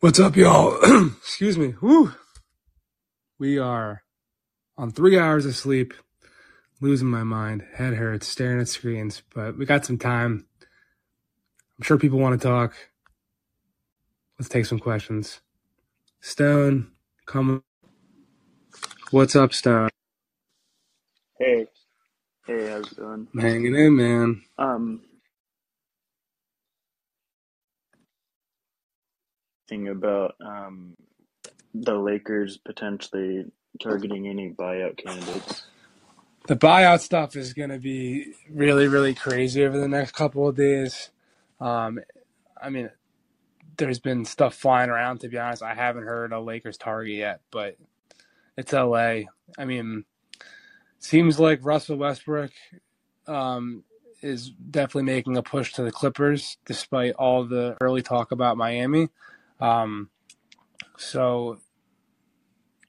What's up, y'all? Excuse me. Woo. We are on three hours of sleep, losing my mind. Head hurts, staring at screens, but we got some time. I'm sure people want to talk. Let's take some questions. Stone, come. What's up, Stone? Hey, hey, how's it going? I'm hanging in, man. Um, about um the Lakers potentially targeting any buyout candidates. The buyout stuff is going to be really, really crazy over the next couple of days. Um, I mean, there's been stuff flying around. To be honest, I haven't heard a Lakers target yet, but it's LA. I mean, seems like Russell Westbrook um, is definitely making a push to the Clippers, despite all the early talk about Miami. Um, so,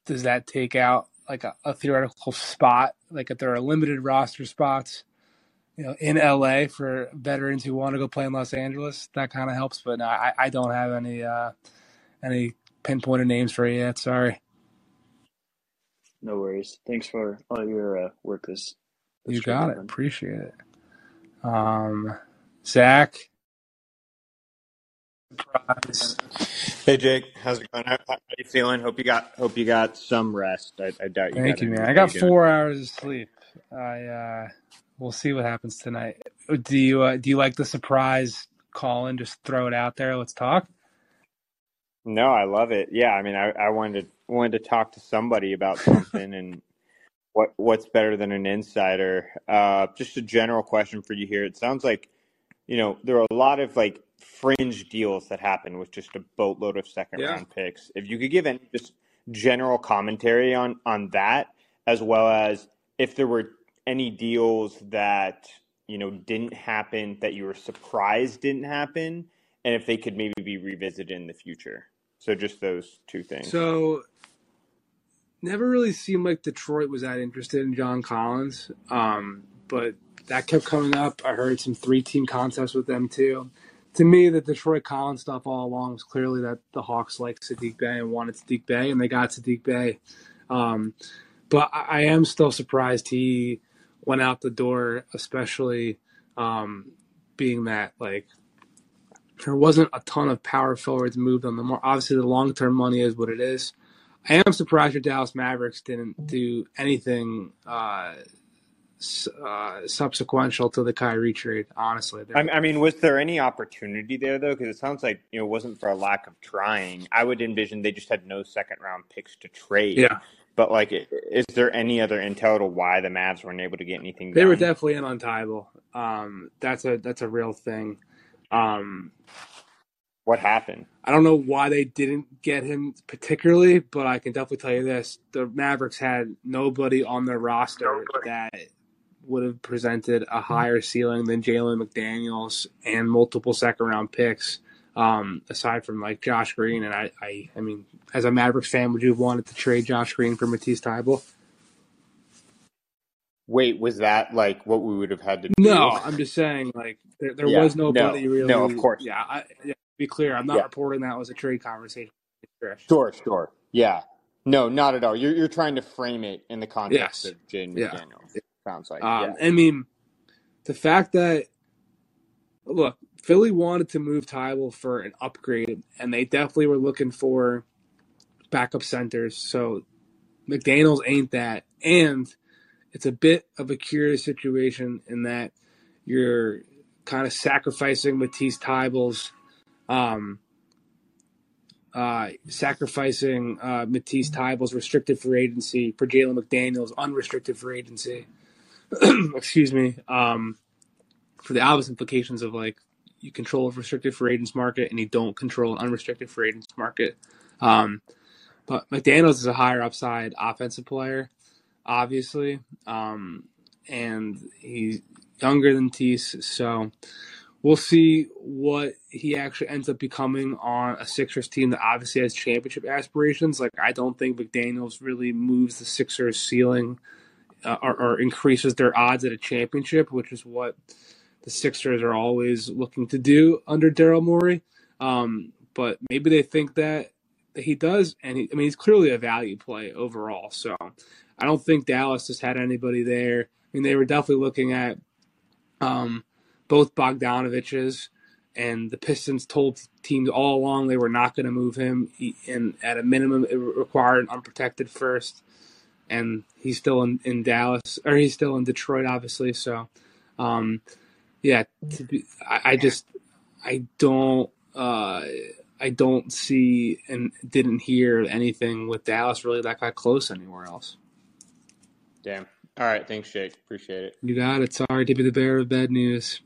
does that take out like a, a theoretical spot? Like, if there are limited roster spots, you know, in LA for veterans who want to go play in Los Angeles, that kind of helps. But no, I, I don't have any uh, any pinpointed names for you yet. Sorry. No worries. Thanks for all your uh, work this. this You got it. Appreciate it. Um, Zach, surprise. Hey Jake, how's it going? How, how are you feeling? Hope you got hope you got some rest. I, I doubt you Thank got you, any. man. I How got you doing? four hours of sleep. I uh, we'll see what happens tonight. Do you uh, do you like the surprise call in? Just throw it out there. Let's talk. No, I love it. Yeah, I mean, I, I wanted to wanted to talk to somebody about something, and what what's better than an insider? Uh, just a general question for you here. It sounds like you know there are a lot of like fringe deals that happen with just a boatload of second Yeah. round picks. If you could give any just general commentary on on that, as well as if there were any deals that you know didn't happen that you were surprised didn't happen, and if they could maybe be revisited in the future. So just those two things. So never really seemed like Detroit was that interested in John Collins, um, but that kept coming up. I heard some three team contests with them too. To me, the Detroit Collins stuff all along was clearly that the Hawks liked Saddiq Bey and wanted Saddiq Bey, and they got Saddiq Bey. Um, but I, I am still surprised he went out the door, especially um, being that like there wasn't a ton of power forwards moved on the more. Obviously, the long term money is what it is. I am surprised your Dallas Mavericks didn't do anything uh, uh, subsequential to the Kyrie trade. Honestly, I, I mean, was there any opportunity there though? Because it sounds like you know it wasn't for a lack of trying. I would envision they just had no second round picks to trade. yeah, But like, is there any other intel to why the Mavs weren't able to get anything they were definitely in untiable. Um, that's a that's a real thing. Um, What happened? I don't know why they didn't get him particularly, but I can definitely tell you this: the Mavericks had nobody on their roster that would have presented a higher ceiling than Jalen McDaniels and multiple second round picks. Um, aside from like Josh Green, and I, I, I mean, as a Mavericks fan, would you have wanted to trade Josh Green for Matisse Thybulle? Wait, was that like what we would have had to do? No, I'm just saying, like there, there Yeah, was nobody no, really. no, of course. Yeah, I, yeah. to Be clear, I'm not Yeah, reporting that was a trade conversation. Trish. sure, sure. Yeah, no, not at all. You're you're trying to frame it in the context Yes. of Jaden Yeah. McDaniels. Sounds like Um, yeah. I mean, the fact that look, Philly wanted to move Thybulle for an upgrade, and they definitely were looking for backup centers. So McDaniel's ain't that, and it's a bit of a curious situation in that you're kind of sacrificing Matisse Thybulle's, um, uh, sacrificing uh, Matisse Thybulle's restricted free agency for Jalen McDaniel's unrestricted free agency. Excuse me. Um, for the obvious implications of like you control a restricted free agents market and you don't control an unrestricted free agents market. Um, but McDaniels is a higher upside offensive player, obviously, um, and he's younger than Tease, so we'll see what he actually ends up becoming on a Sixers team that obviously has championship aspirations. Like I don't think McDaniels really moves the Sixers ceiling uh, or, or increases their odds at a championship, which is what the Sixers are always looking to do under Daryl Morey. Um, but maybe they think that, he does, and he, I mean he's clearly a value play overall. So I don't think Dallas has had anybody there. I mean they were definitely looking at um, both Bogdanoviches, and the Pistons told teams all along they were not going to move him, and at a minimum it required an unprotected first. And he's still in, in Dallas, or he's still in Detroit, obviously. So, um, yeah, be, I, I just I don't uh, I don't see and didn't hear anything with Dallas really that got close anywhere else. Damn. All right, thanks, Jake. Appreciate it. You got it. Sorry to be the bearer of bad news.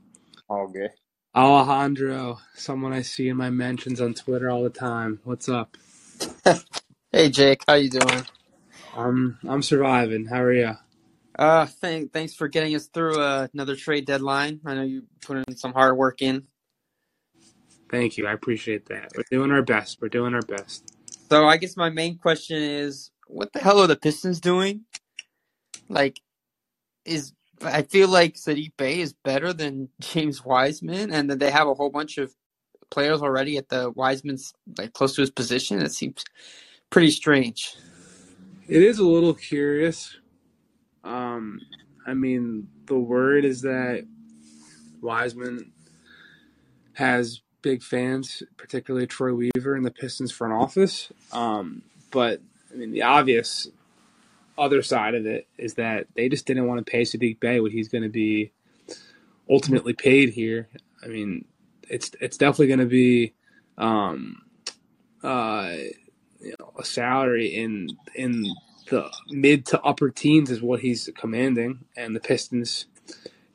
All good. Alejandro, someone I see in my mentions on Twitter all the time. What's up? hey Jake, how you doing? I'm I'm surviving. How are you? Uh, thank, thanks for getting us through uh, another trade deadline. I know you put in some hard work in. Thank you. I appreciate that. We're doing our best. We're doing our best. So I guess my main question is, what the hell are the Pistons doing? Like, is I feel like Saddiq Bey is better than James Wiseman, and that they have a whole bunch of players already at the Wiseman's like close to his position. It seems pretty strange. It is a little curious. Um, I mean, the word is that Wiseman has big fans, particularly Troy Weaver in the Pistons front office. Um, but I mean, the obvious other side of it is that they just didn't want to pay Saddiq Bey what he's going to be ultimately paid here. I mean, it's it's definitely going to be, um, uh, you know, a salary in in the mid to upper teens is what he's commanding, and the Pistons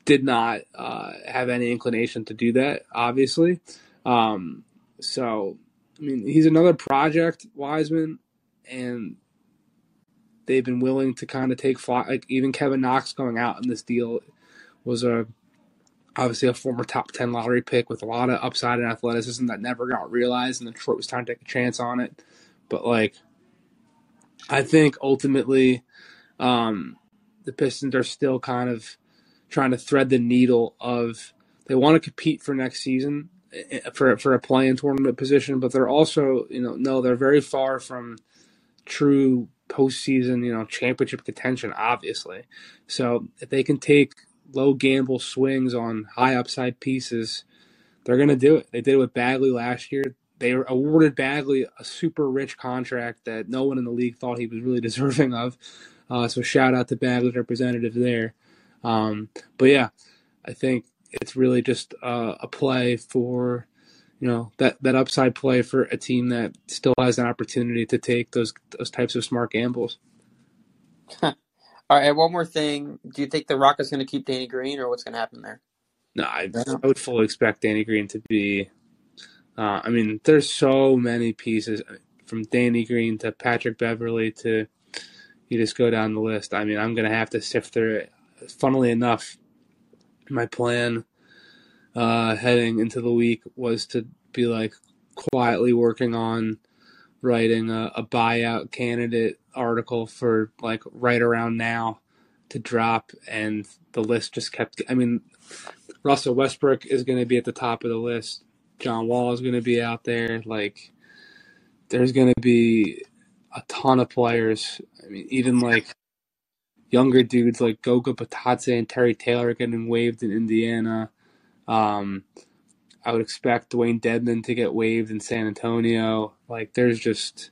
did not uh, have any inclination to do that, obviously. Um, so, I mean, he's another project, Wiseman, and they've been willing to kind of take flight. Like even Kevin Knox going out in this deal was a obviously a former top ten lottery pick with a lot of upside and athleticism that never got realized, and the Detroit was trying to take a chance on it. But like, I think ultimately, um, the Pistons are still kind of trying to thread the needle of they want to compete for next season eh, eh, for for a play-in tournament position, but they're also you know no they're very far from true postseason you know championship contention obviously. So if they can take low gamble swings on high upside pieces, they're gonna do it. They did it with Bagley last year. They awarded Bagley a super rich contract that no one in the league thought he was really deserving of. Uh, so shout out to Bagley's representative there. Um, but yeah, I think it's really just uh, a play for you know that that upside play for a team that still has an opportunity to take those those types of smart gambles. All right, one more thing. Do you think the Rockets going to keep Danny Green, or what's going to happen there? No, I, I would fully expect Danny Green to be. Uh, I mean, there's so many pieces from Danny Green to Patrick Beverley to you just go down the list. I mean, I'm going to have to sift through it funnily enough, my plan uh, heading into the week was to be like quietly working on writing a, a buyout candidate article for like right around now to drop, and the list just kept. I mean, Russell Westbrook is going to be at the top of the list. John Wall is going to be out there. Like, there's going to be a ton of players. I mean, even like younger dudes like Goga Bitadze and Terry Taylor getting waived in Indiana. Um, I would expect Dewayne Dedmon to get waived in San Antonio. Like, there's just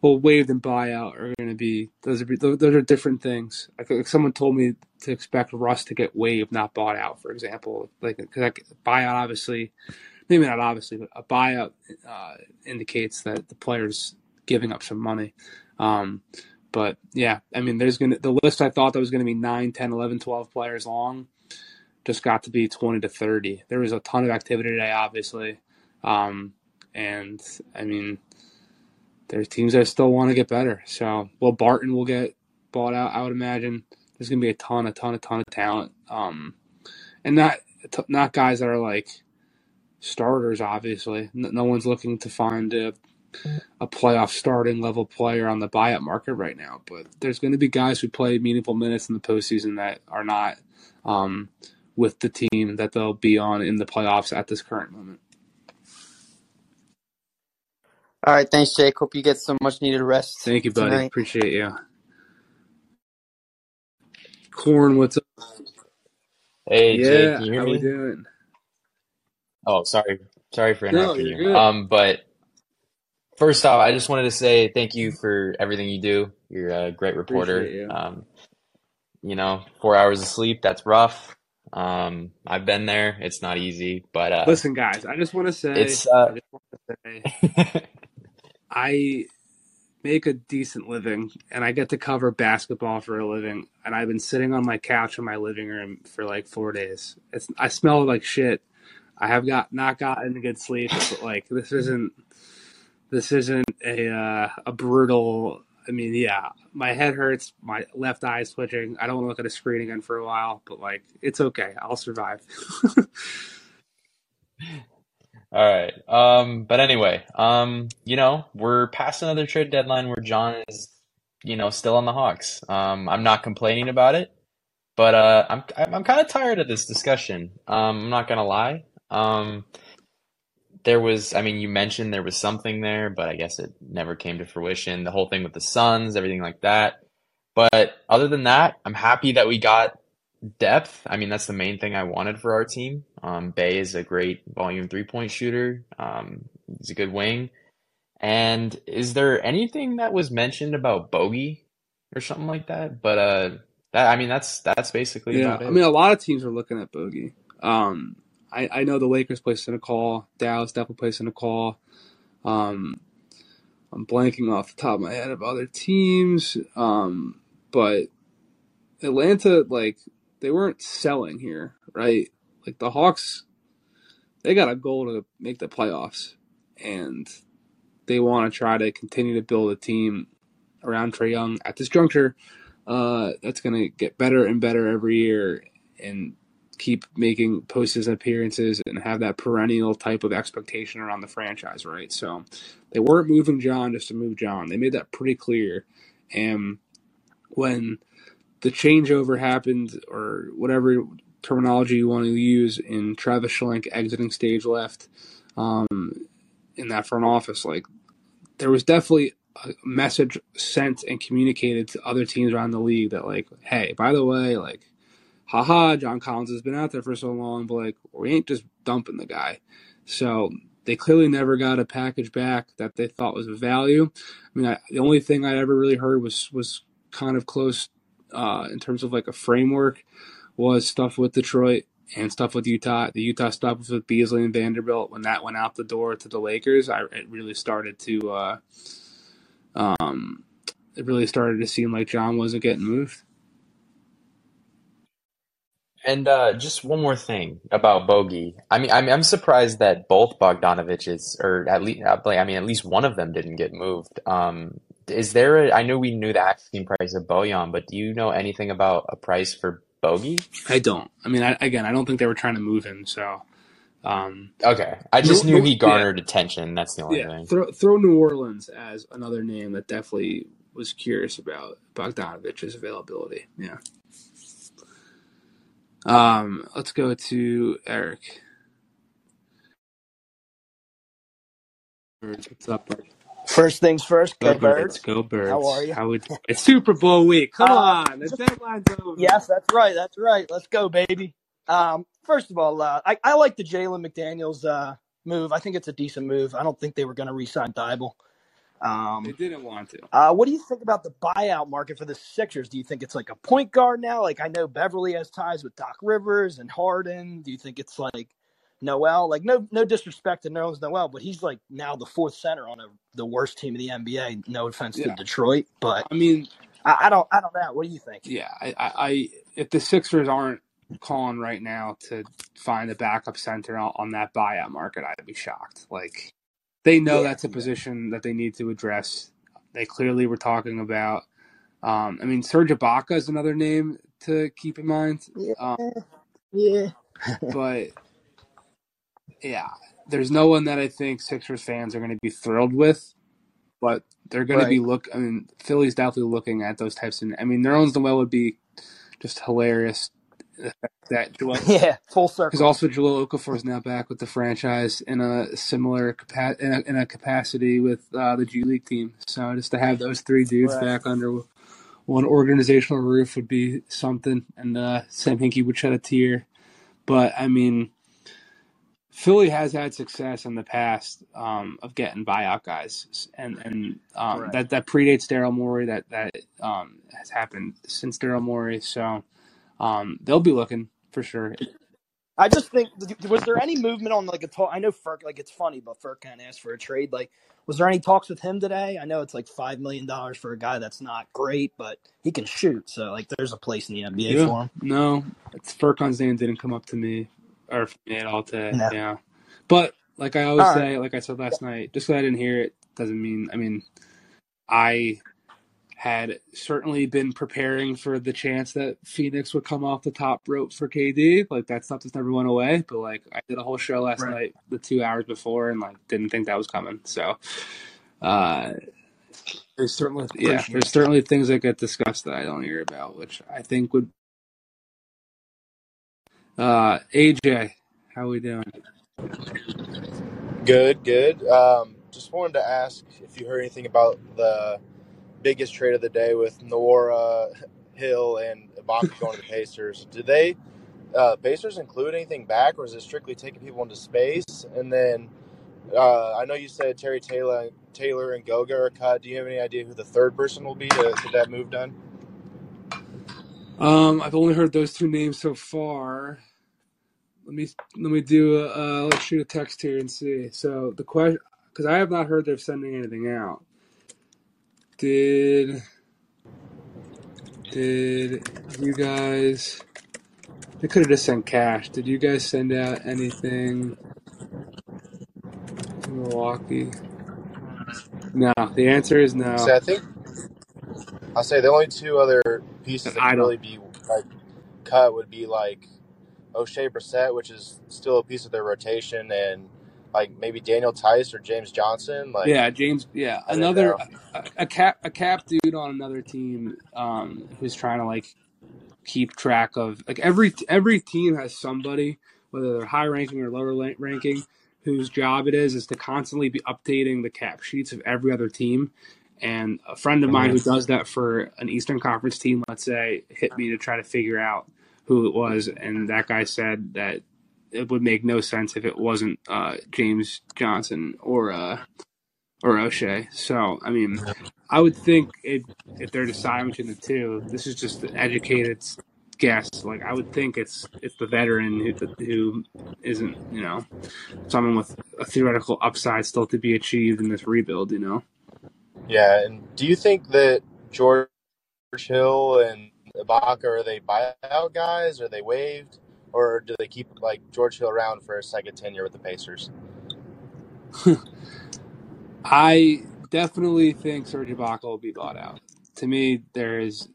well, waived and buyout are going to be those are those are different things. Like, someone told me to expect Russ to get waived, not bought out, for example. Like, because buyout obviously, maybe not obviously, but a buyout uh, indicates that the player's giving up some money. Um, but yeah, I mean, there's going to, the list I thought that was going to be 9, 10, 11, 12 players long just got to be 20 to 30. There was a ton of activity today, obviously. Um, and I mean, there's teams that still want to get better. So, well, Barton will get bought out, I would imagine. There's going to be a ton, a ton, a ton of talent. Um, and not, not guys that are like starters, obviously. No one's looking to find a a playoff starting level player on the buyout market right now. But there's going to be guys who play meaningful minutes in the postseason that are not um, with the team that they'll be on in the playoffs at this current moment. All right, thanks, Jake. Hope you get some much needed rest. Thank you, buddy. tonight. Appreciate you. Corn, what's up? Hey yeah, Jake, you hear how we me? doing? Oh, sorry. Sorry for interrupting you're you. Um, but first off, I just wanted to say thank you for everything you do. You're a great reporter. You. Um, you know, four hours of sleep, that's rough. Um, I've been there. It's not easy, but uh, Listen, guys, I just want to say, it's I uh, just want to say, I make a decent living and I get to cover basketball for a living. And I've been sitting on my couch in my living room for like four days. It's I smell like shit. I have got not gotten a good sleep. But like this isn't this isn't a uh, a brutal. I mean, yeah, my head hurts, my left eye is twitching. I don't want to look at a screen again for a while, but like it's okay. I'll survive. all right. Um, but anyway, um, you know, we're past another trade deadline where John is, you know, still on the Hawks. Um, I'm not complaining about it. But uh, I'm I'm, kind of tired of this discussion. Um, I'm not gonna lie. Um, there was, I mean, you mentioned there was something there, but I guess it never came to fruition. The whole thing with the Suns, everything like that. But other than that, I'm happy that we got depth. I mean, that's the main thing I wanted for our team. Um, Bey is a great volume three point shooter. Um, he's a good wing. And is there anything that was mentioned about Bogey or something like that? But uh, that I mean, that's that's basically Yeah, I mean, a lot of teams are looking at Bogey. Um, I, I know the Lakers placed in a call. Dallas definitely in a call. Um, I'm blanking off the top of my head of other teams. Um, but Atlanta, like, they weren't selling here, right? Like the Hawks, they got a goal to make the playoffs, and they want to try to continue to build a team around Trae Young at this juncture. Uh, that's going to get better and better every year, and keep making postseason and appearances and have that perennial type of expectation around the franchise, right? So they weren't moving John just to move John. They made that pretty clear. And when the changeover happened, or whatever terminology you want to use, in Travis Schlenk exiting stage left um, in that front office, like there was definitely a message sent and communicated to other teams around the league that, like, hey, by the way, like, haha, John Collins has been out there for so long, but like we ain't just dumping the guy. So they clearly never got a package back that they thought was of value. I mean, I, the only thing I ever really heard was was kind of close uh, in terms of like a framework was stuff with Detroit and stuff with Utah. The Utah stuff was with Beasley and Vanderbilt. When that went out the door to the Lakers, I it really started to uh, um, it really started to seem like John wasn't getting moved. And uh, just one more thing about Bogey. I mean, I I'm surprised that both Bogdanoviches, or at least, I mean, at least one of them didn't get moved. Um, is there a? I know we knew the asking price of Bojan, but do you know anything about a price for Bogey? I don't. I mean, I, again, I don't think they were trying to move him. So, um, Okay, I just knew he yeah. garnered attention. That's the only yeah, thing. throw throw New Orleans as another name that definitely was curious about Bogdanovich's availability. Yeah. Um, let's go to Eric. Birds, What's up, Bird? First things first, Go go Birds. birds. Go Birds. How are you? How we, it's Super Bowl week. Come Uh, on, the deadline's over. Yes, that's right. That's right. Let's go, baby. Um, first of all, uh, I, I like the Jalen McDaniels uh, move. I think it's a decent move. I don't think they were going to re-sign Thybulle. They Um, didn't want to. uh, what do you think about the buyout market for the Sixers? Do you think it's like a point guard now? Like I know Beverley has ties with Doc Rivers and Harden. Do you think it's like Noel? Like no no disrespect to Nerlens Noel, but he's like now the fourth center on a, the worst team in the NBA. No offense Yeah. to Detroit, but I mean, I, I don't I don't know. What do you think? Yeah, I, I, I if the Sixers aren't calling right now to find a backup center on, on that buyout market, I'd be shocked. Like they know Yeah, that's a position that they need to address. They clearly were talking about. Um, I mean, Serge Ibaka is another name to keep in mind, Yeah, um, yeah. but yeah, there's no one that I think Sixers fans are going to be thrilled with. But they're going to be Right. look. I mean, Philly's definitely looking at those types of. I mean, Nerlens Noel would be just hilarious that Joel, Yeah, full because also Joel Okafor is now back with the franchise in a similar capa- in, a, in a capacity with uh, the G League team. So just to have those three dudes Right. back under one organizational roof would be something. And uh, Sam Hinkie would shed a tear. But I mean, Philly has had success in the past um, of getting buyout guys, and and um, Correct. that that predates Daryl Morey. That that um, has happened since Daryl Morey. So um, they'll be looking for sure. I just think was there any movement on like a talk? I know Furk like it's funny, but Furk kind of asked for a trade. Like, was there any talks with him today? I know it's like five million dollars for a guy that's not great, but he can shoot. So like, there's a place in the NBA Yeah. for him. No, it's Furkan's name didn't come up to me or for me at all today. No. Yeah, but like I always All right. say, like I said last night, just because I didn't hear it doesn't mean. I mean, I had certainly been preparing for the chance that Phoenix would come off the top rope for KD. Like that stuff just never went away. But like I did a whole show last Right. night, the two hours before, and like didn't think that was coming. So. uh there's certainly yeah, there's certainly things that get discussed that I don't hear about, which I think would uh AJ, how we doing? Good, good. Um, just wanted to ask if you heard anything about the biggest trade of the day with Nwora Hill and Ibaka going to the Pacers. Did they uh, Pacers include anything back, or is it strictly taking people into space? And then uh, I know you said Terry Taylor, Taylor and Goga are cut. Do you have any idea who the third person will be to get that move done? Um, I've only heard those two names so far. Let me let me do a, uh, let's shoot a text here and see. So the question, because I have not heard they're sending anything out. Did did you guys? They could have just sent cash. Did you guys send out anything to Milwaukee? No. The answer is So no. I think I'll say the only two other pieces that I could don't. really be like cut would be like Oshae Brissett, which is still a piece of their rotation, and like maybe Daniel Theis or James Johnson. Like Yeah, James. Yeah, another a, a cap a cap dude on another team um, who's trying to like keep track of like every every team has somebody whether they're high ranking or lower la- ranking whose job it is is to constantly be updating the cap sheets of every other team. And a friend of mine who does that for an Eastern Conference team, let's say, hit me to try to figure out who it was, and that guy said that it would make no sense if it wasn't uh, James Johnson or uh, or Oshae. So, I mean, I would think it, if they're deciding between the two, this is just an educated guess. Like, I would think it's it's the veteran who who isn't, you know, someone with a theoretical upside still to be achieved in this rebuild. You know, Yeah, and do you think that George Hill and Ibaka are they buyout guys? Are they waived, or do they keep like George Hill around for a second tenure with the Pacers? I definitely think Serge Ibaka will be bought out. To me, there is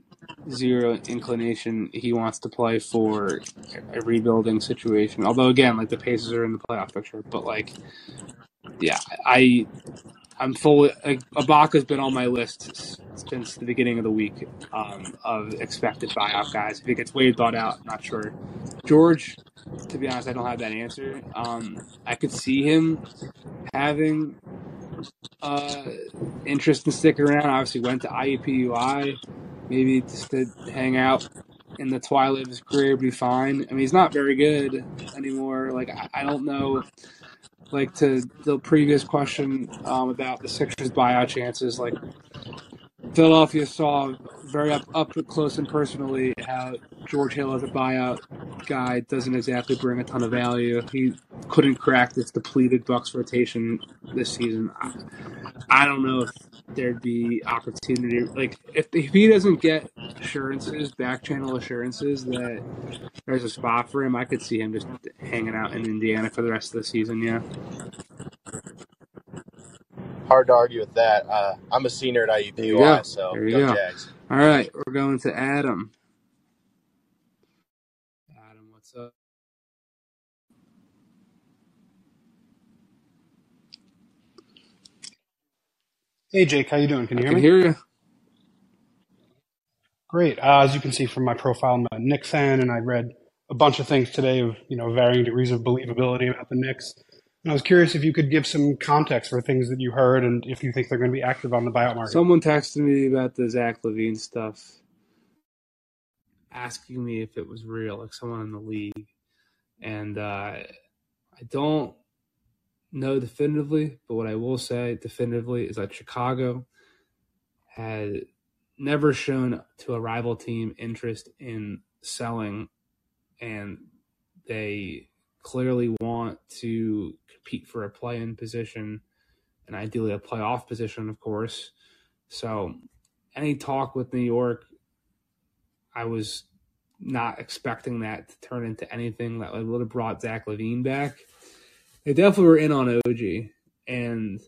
zero inclination he wants to play for a rebuilding situation. Although again, like the Pacers are in the playoff picture, but like, yeah, I I'm fully like, Ibaka's been on my list since the beginning of the week um, of expected buyout guys. If it gets waived, bought out, not sure. George, to be honest, I don't have that answer. Um, I could see him having uh, interest in sticking around. Obviously, went to IUPUI, maybe just to hang out in the twilight of his career, be fine. I mean, he's not very good anymore. Like, I, I don't know. Like to the previous question um, about the Sixers buyout chances, like Philadelphia saw very up up close and personally how George Hill as a buyout guy doesn't exactly bring a ton of value. He couldn't crack this depleted Bucks rotation this season. I, I don't know if there'd be opportunity. Like if, if he doesn't get assurances, back channel assurances that there's a spot for him, I could see him just hanging out in Indiana for the rest of the season. Yeah. Hard to argue with that. Uh, I'm a senior at There you IUPUI, go. so There you go go. Jags. All right, we're going to Adam. Adam, what's up? Hey Jake, how you doing? Can I you hear can me? hear you. Great. Uh, as you can see from my profile, I'm a Knicks fan, and I read a bunch of things today of you know varying degrees of believability about the Knicks. And I was curious if you could give some context for things that you heard and if you think they're going to be active on the buyout market. Someone texted me about the Zach LaVine stuff, asking me if it was real, like someone in the league. And uh, I don't know definitively, but what I will say definitively is that Chicago had never shown to a rival team interest in selling, and they clearly want to compete for a play in position and ideally a playoff position, of course. So, any talk with New York, I was not expecting that to turn into anything that would have brought Zach LaVine back. They definitely were in on OG, and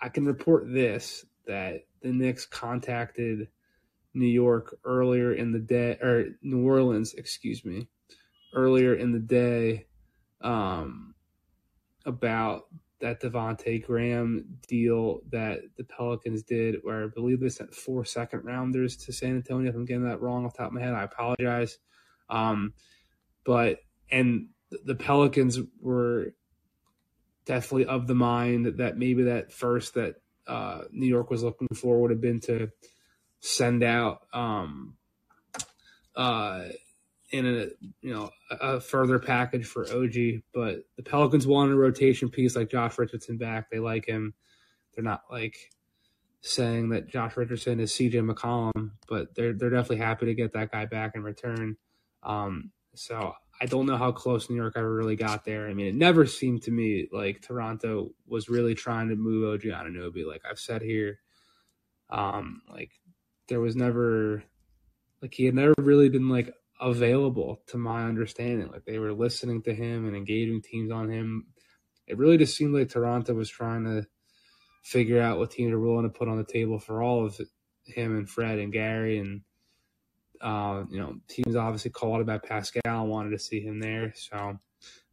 I can report this that the Knicks contacted New York earlier in the day, or New Orleans, excuse me, earlier in the day um, about that Devonte Graham deal that the Pelicans did, where I believe they sent four second rounders to San Antonio. If I'm getting that wrong off top of my head, I apologize. Um, but and the Pelicans were definitely of the mind that maybe that first that uh, New York was looking for would have been to send out um, uh, in a you know a further package for OG, but the Pelicans want a rotation piece like Josh Richardson back. They like him. They're not like saying that Josh Richardson is CJ McCollum, but they're they're definitely happy to get that guy back in return. Um, so I don't know how close New York ever really got there. I mean, it never seemed to me like Toronto was really trying to move OG Anunoby. Like I've said here, um, like there was never like he had never really been like available to my understanding. Like they were listening to him and engaging teams on him. It really just seemed like Toronto was trying to figure out what teams are willing to put on the table for all of him and Fred and Gary and uh, you know teams obviously called about Pascal and wanted to see him there. So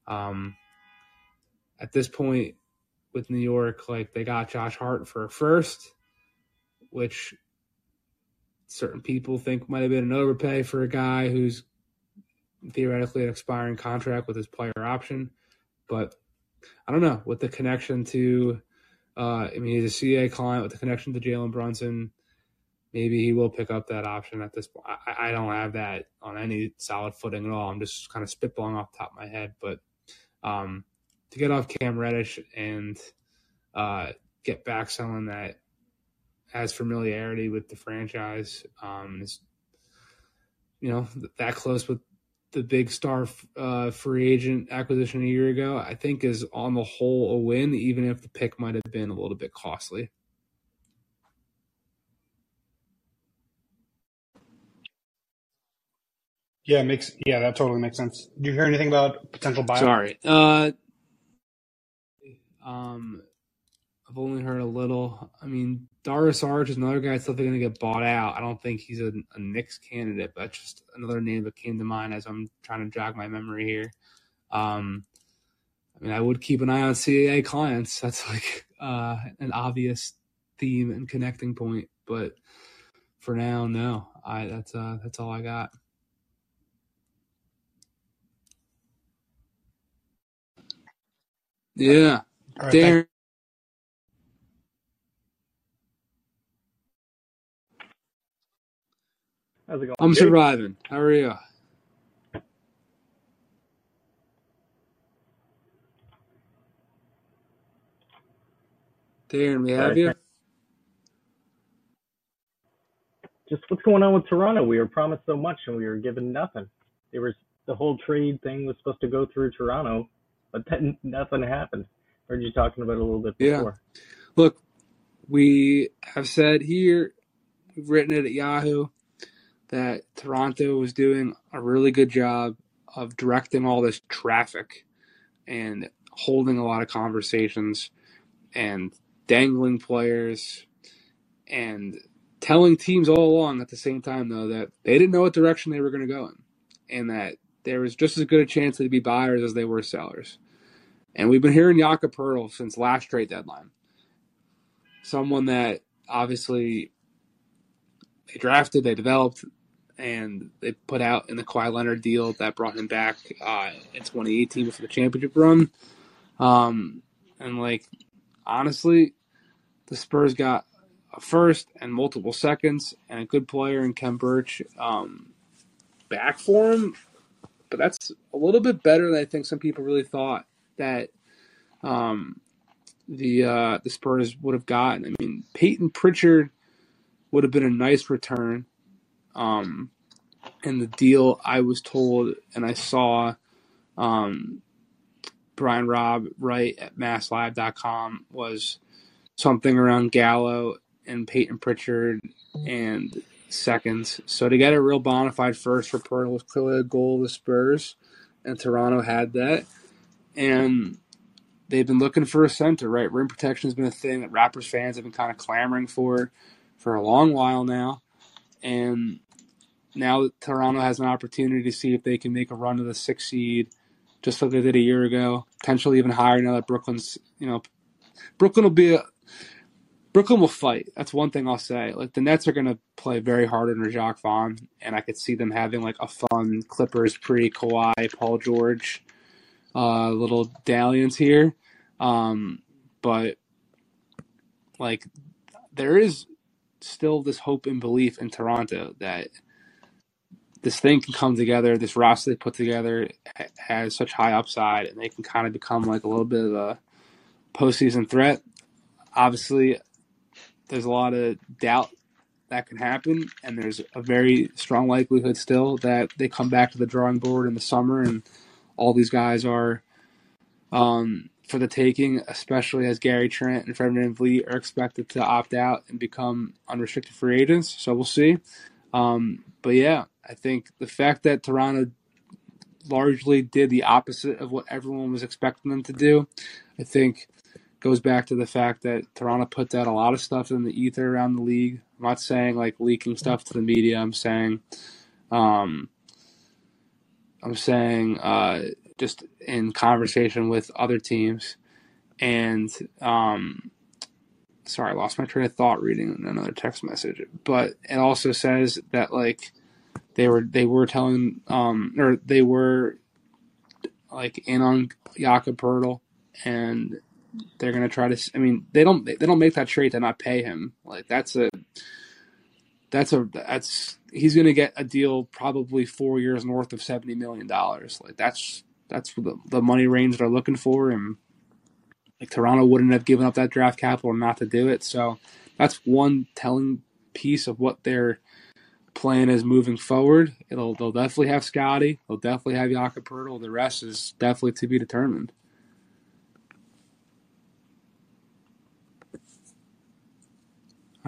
um, at this point with New York, like they got Josh Hart for a first, which certain people think might have been an overpay for a guy who's theoretically an expiring contract with his player option. But I don't know with the connection to, uh, I mean, he's a CA client with the connection to Jalen Brunson. Maybe he will pick up that option at this point. I, I don't have that on any solid footing at all. I'm just kind of spitballing off the top of my head. But um, to get off Cam Reddish and uh, get back someone that has familiarity with the franchise. Um, is you know that close with the big star uh, free agent acquisition a year ago. I think is on the whole a win, even if the pick might have been a little bit costly. Yeah, makes yeah that totally makes sense. Did you hear anything about potential buyout? Sorry. Uh, um, I've only heard a little. I mean, Dario Arch is another guy that's definitely going to get bought out. I don't think he's a, a Knicks candidate, but just another name that came to mind as I'm trying to jog my memory here. Um, I mean, I would keep an eye on CAA clients. That's like uh, an obvious theme and connecting point, but for now, no. I that's uh, that's all I got. Yeah, right, Darren. How's it going? I'm surviving. How are you? Darren, we have Sorry, you. Just what's going on with Toronto? We were promised so much and we were given nothing. There was the whole trade thing was supposed to go through Toronto, but then nothing happened. Heard you talking about it a little bit before. Yeah. before. Look, we have said here, we've written it at Yahoo, that Toronto was doing a really good job of directing all this traffic and holding a lot of conversations and dangling players and telling teams all along at the same time, though, that they didn't know what direction they were going to go in and that there was just as good a chance to be buyers as they were sellers. And we've been hearing Jakob Poeltl since last trade deadline. Someone that obviously they drafted, they developed, and they put out in the Kawhi Leonard deal that brought him back uh, in 2018 for the championship run. Um, and like honestly, the Spurs got a first and multiple seconds and a good player in Khem Birch um, back for him. But that's a little bit better than I think some people really thought that um, the uh, the Spurs would have gotten. I mean, Peyton Pritchard would have been a nice return. Um, and the deal I was told and I saw um, Brian Robb write at masslive.com was something around Gallo and Peyton Pritchard and seconds. So to get a real bona fide first for Poeltl was clearly a goal of the Spurs, and Toronto had that. And they've been looking for a center, right? Rim protection has been a thing that Raptors fans have been kind of clamoring for for a long while now. And now Toronto has an opportunity to see if they can make a run to the sixth seed, just like they did a year ago, potentially even higher now that Brooklyn's, you know, Brooklyn will be a Brooklyn will fight. That's one thing I'll say. Like the Nets are going to play very hard under Jacques Vaughn, and I could see them having like a fun Clippers pre Kawhi Paul George uh, little dalliance here. Um, but like there is still this hope and belief in Toronto that this thing can come together. This roster they put together has such high upside, and they can kind of become like a little bit of a postseason threat. Obviously, there's a lot of doubt that can happen, and there's a very strong likelihood still that they come back to the drawing board in the summer, and all these guys are um, for the taking, especially as Gary Trent and Fred VanVleet are expected to opt out and become unrestricted free agents. So we'll see. Um, but yeah, I think the fact that Toronto largely did the opposite of what everyone was expecting them to do, I think goes back to the fact that Toronto puts out a lot of stuff in the ether around the league. I'm not saying like leaking stuff to the media. I'm saying, um, I'm saying uh, just in conversation with other teams, and um, sorry, I lost my train of thought reading another text message. But it also says that like they were they were telling um or they were like in on Jakob Poeltl and they're gonna try to. I mean, they don't they don't make that trade to not pay him. Like that's a that's a that's he's gonna get a deal probably four years north of seventy million dollars. Like that's that's the the money range they're looking for, and like Toronto wouldn't have given up that draft capital not to do it. So that's one telling piece of what their plan is moving forward. It'll they'll definitely have Scotty. They'll definitely have Jakob Poeltl. The rest is definitely to be determined.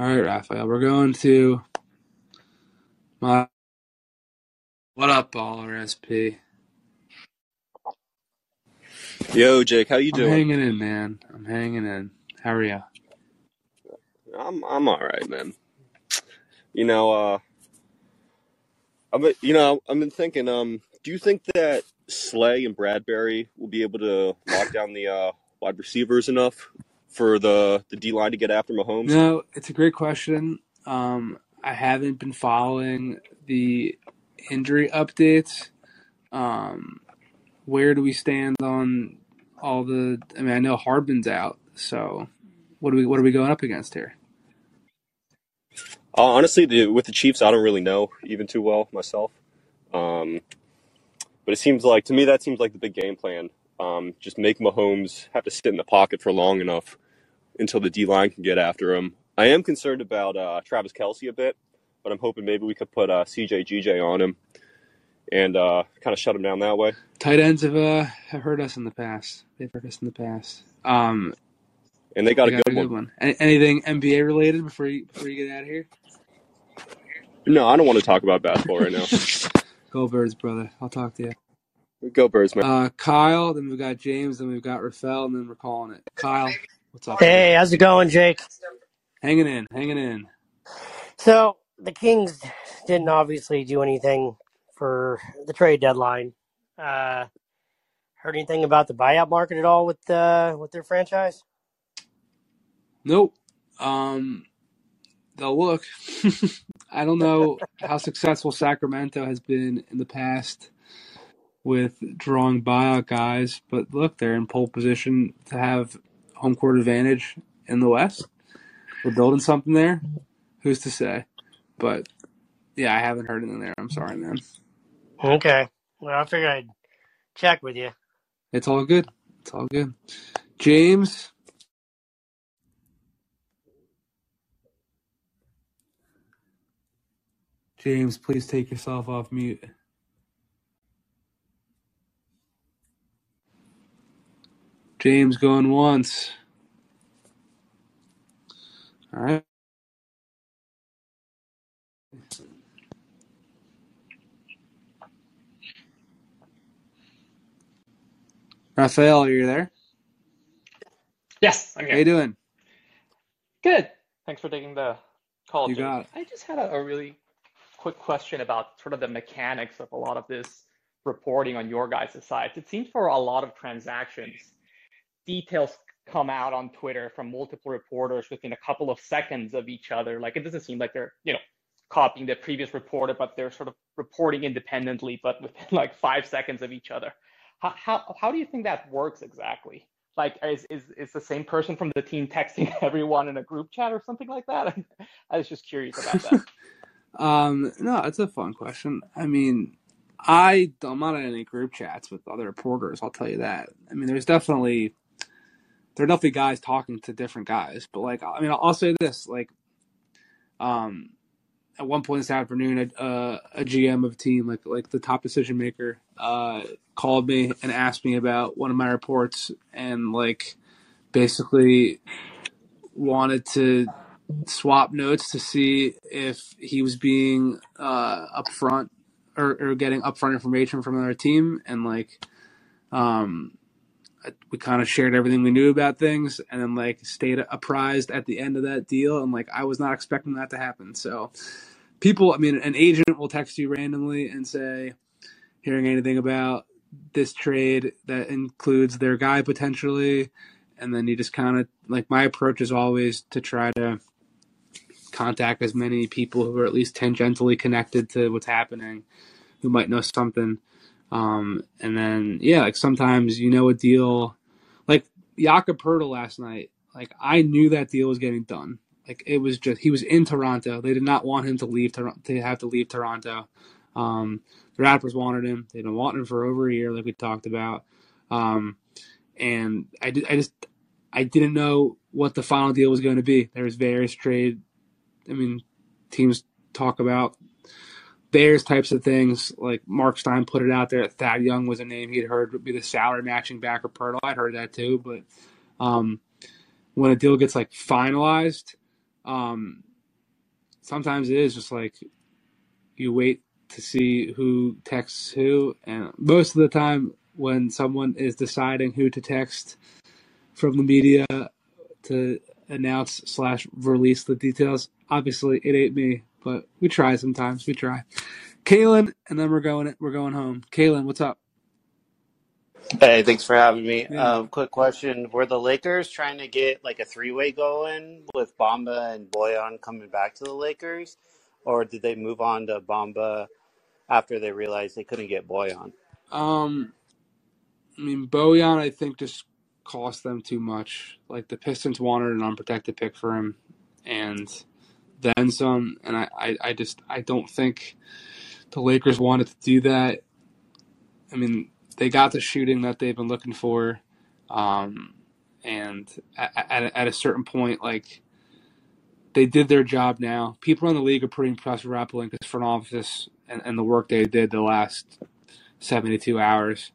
All right, Raphael, we're going to my what up, baller SP. Yo, Jake, how you I'm doing? hanging in, man. I'm hanging in. How are you? I'm I'm all right, man. You know, uh, I'm you know I've been thinking. Um, do you think that Slay and Bradberry will be able to lock down the uh, wide receivers enough for the the D line to get after Mahomes? No, it's a great question. Um, I haven't been following the injury updates. Um, where do we stand on all the? I mean, I know Harbin's out, so what are we what are we going up against here? Uh, honestly, the, with the Chiefs, I don't really know even too well myself. Um, but it seems like to me that seems like the big game plan. Um, just make Mahomes have to sit in the pocket for long enough until the D line can get after him. I am concerned about uh, Travis Kelce a bit, but I'm hoping maybe we could put uh, CJ GJ on him and uh, kind of shut him down that way. Tight ends have uh, have hurt us in the past. They've hurt us in the past. Um, And they got they a got good a good one. one. Any, anything NBA related before you before you get out of here? No, I don't want to talk about basketball right now. Go Birds, brother. I'll talk to you. Go Birds, man. Uh, Kyle, then we've got James, then we've got Rafael, and then we're calling it. Kyle, what's up? Hey, how's it going, Jake? Hanging in, hanging in. So the Kings didn't obviously do anything for the trade deadline. Uh, heard anything about the buyout market at all with uh, with their franchise? Nope. Um, they'll look. I don't know how successful Sacramento has been in the past with drawing buyout guys, but look, they're in pole position to have home court advantage in the West. We're building something there. Who's to say? But yeah, I haven't heard anything there. I'm sorry, man. Okay. Well, I figured I'd check with you. It's all good. It's all good. James. James, please take yourself off mute. James going once. All right. Raphael, are you there? Yes, I'm How you doing? Good. Thanks for taking the call, You James. got it. I just had a, a really quick question about sort of the mechanics of a lot of this reporting on your guys' sites. It seems for a lot of transactions, details come out on Twitter from multiple reporters within a couple of seconds of each other. Like it doesn't seem like they're, you know, copying the previous reporter, but they're sort of reporting independently, but within like five seconds of each other. How how, how do you think that works exactly? Like is, is is the same person from the team texting everyone in a group chat or something like that? I was just curious about that. Um, no, it's a fun question. I mean, I I'm not in any group chats with other reporters. I'll tell you that. I mean, there's definitely there are definitely guys talking to different guys, but like, I mean, I'll, I'll say this: like, um, at one point this afternoon, a, uh, a GM of a team, like like the top decision maker, uh, called me and asked me about one of my reports, and like basically wanted to swap notes to see if he was being uh, upfront or, or getting upfront information from another team, and like, um, we kind of shared everything we knew about things, and then like stayed apprised at the end of that deal, and like I was not expecting that to happen. So, people, I mean, an agent will text you randomly and say, hearing anything about this trade that includes their guy potentially, and then you just kind of like my approach is always to try to contact as many people who are at least tangentially connected to what's happening, who might know something. Um, and then yeah, like sometimes you know a deal, like Jakob Poeltl last night. Like I knew that deal was getting done. Like it was just he was in Toronto. They did not want him to leave Toronto to have to leave Toronto. Um, the Raptors wanted him. They've been wanting him for over a year, like we talked about. Um, and I, did, I just I didn't know what the final deal was going to be. There was various trade. I mean, teams talk about Bears types of things. Like Mark Stein put it out there. Thad Young was a name he'd heard would be the salary matching backer Poeltl. I'd heard that too, but um, when a deal gets like finalized, um, sometimes it is just like you wait to see who texts who, and most of the time when someone is deciding who to text from the media to announce slash release the details, obviously it ain't me, but we try sometimes. We try. Kalen, and then we're going we're going home. Kalen, what's up? Hey, thanks for having me. Yeah. Um, quick question: Were the Lakers trying to get like a three-way going with Bamba and Bojan coming back to the Lakers, or did they move on to Bamba after they realized they couldn't get Bojan? Um, I mean, Bojan, I think just cost them too much. Like the Pistons wanted an unprotected pick for him, and then some. And I, I, I just, I don't think the Lakers wanted to do that. I mean, they got the shooting that they've been looking for, um, and at, at, at a certain point, like they did their job. Now, people in the league are pretty impressed with Rob Pelinka's front office and, and the work they did the last seventy-two hours.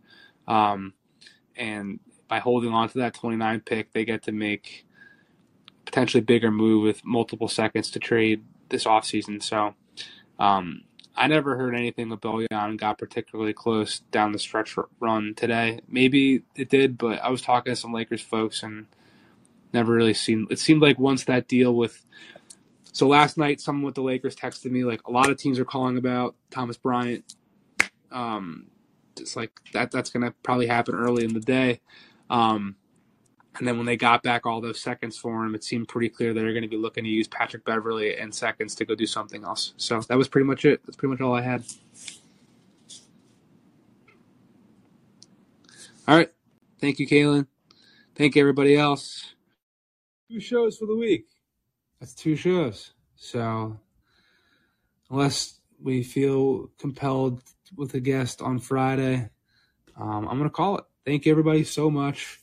Um, and by holding on to that 29 pick, they get to make potentially bigger move with multiple seconds to trade this offseason. So um, I never heard anything of Bojan got particularly close down the stretch run today. Maybe it did, but I was talking to some Lakers folks and never really seen. It seemed like once that deal with. So last night, someone with the Lakers texted me like a lot of teams are calling about Thomas Bryant. Um, it's like that. That's gonna probably happen early in the day. Um, And then when they got back all those seconds for him, it seemed pretty clear they're going to be looking to use Patrick Beverley and seconds to go do something else. So that was pretty much it. That's pretty much all I had. All right. Thank you, Kalen. Thank everybody else. Two shows for the week. That's two shows. So unless we feel compelled with a guest on Friday, um, I'm going to call it. Thank you, everybody, so much.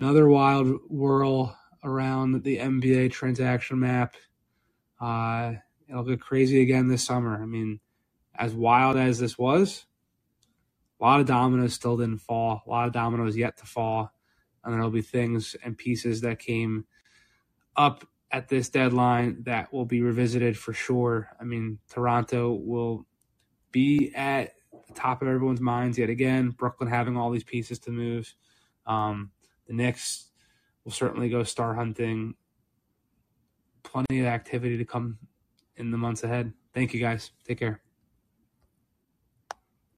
Another wild whirl around the NBA transaction map. Uh, it'll get crazy again this summer. I mean, as wild as this was, a lot of dominoes still didn't fall. A lot of dominoes yet to fall. And there'll be things and pieces that came up at this deadline that will be revisited for sure. I mean, Toronto will be at the top of everyone's minds yet again. Brooklyn having all these pieces to move. Um, the Knicks will certainly go star hunting. Plenty of activity to come in the months ahead. Thank you guys. Take care.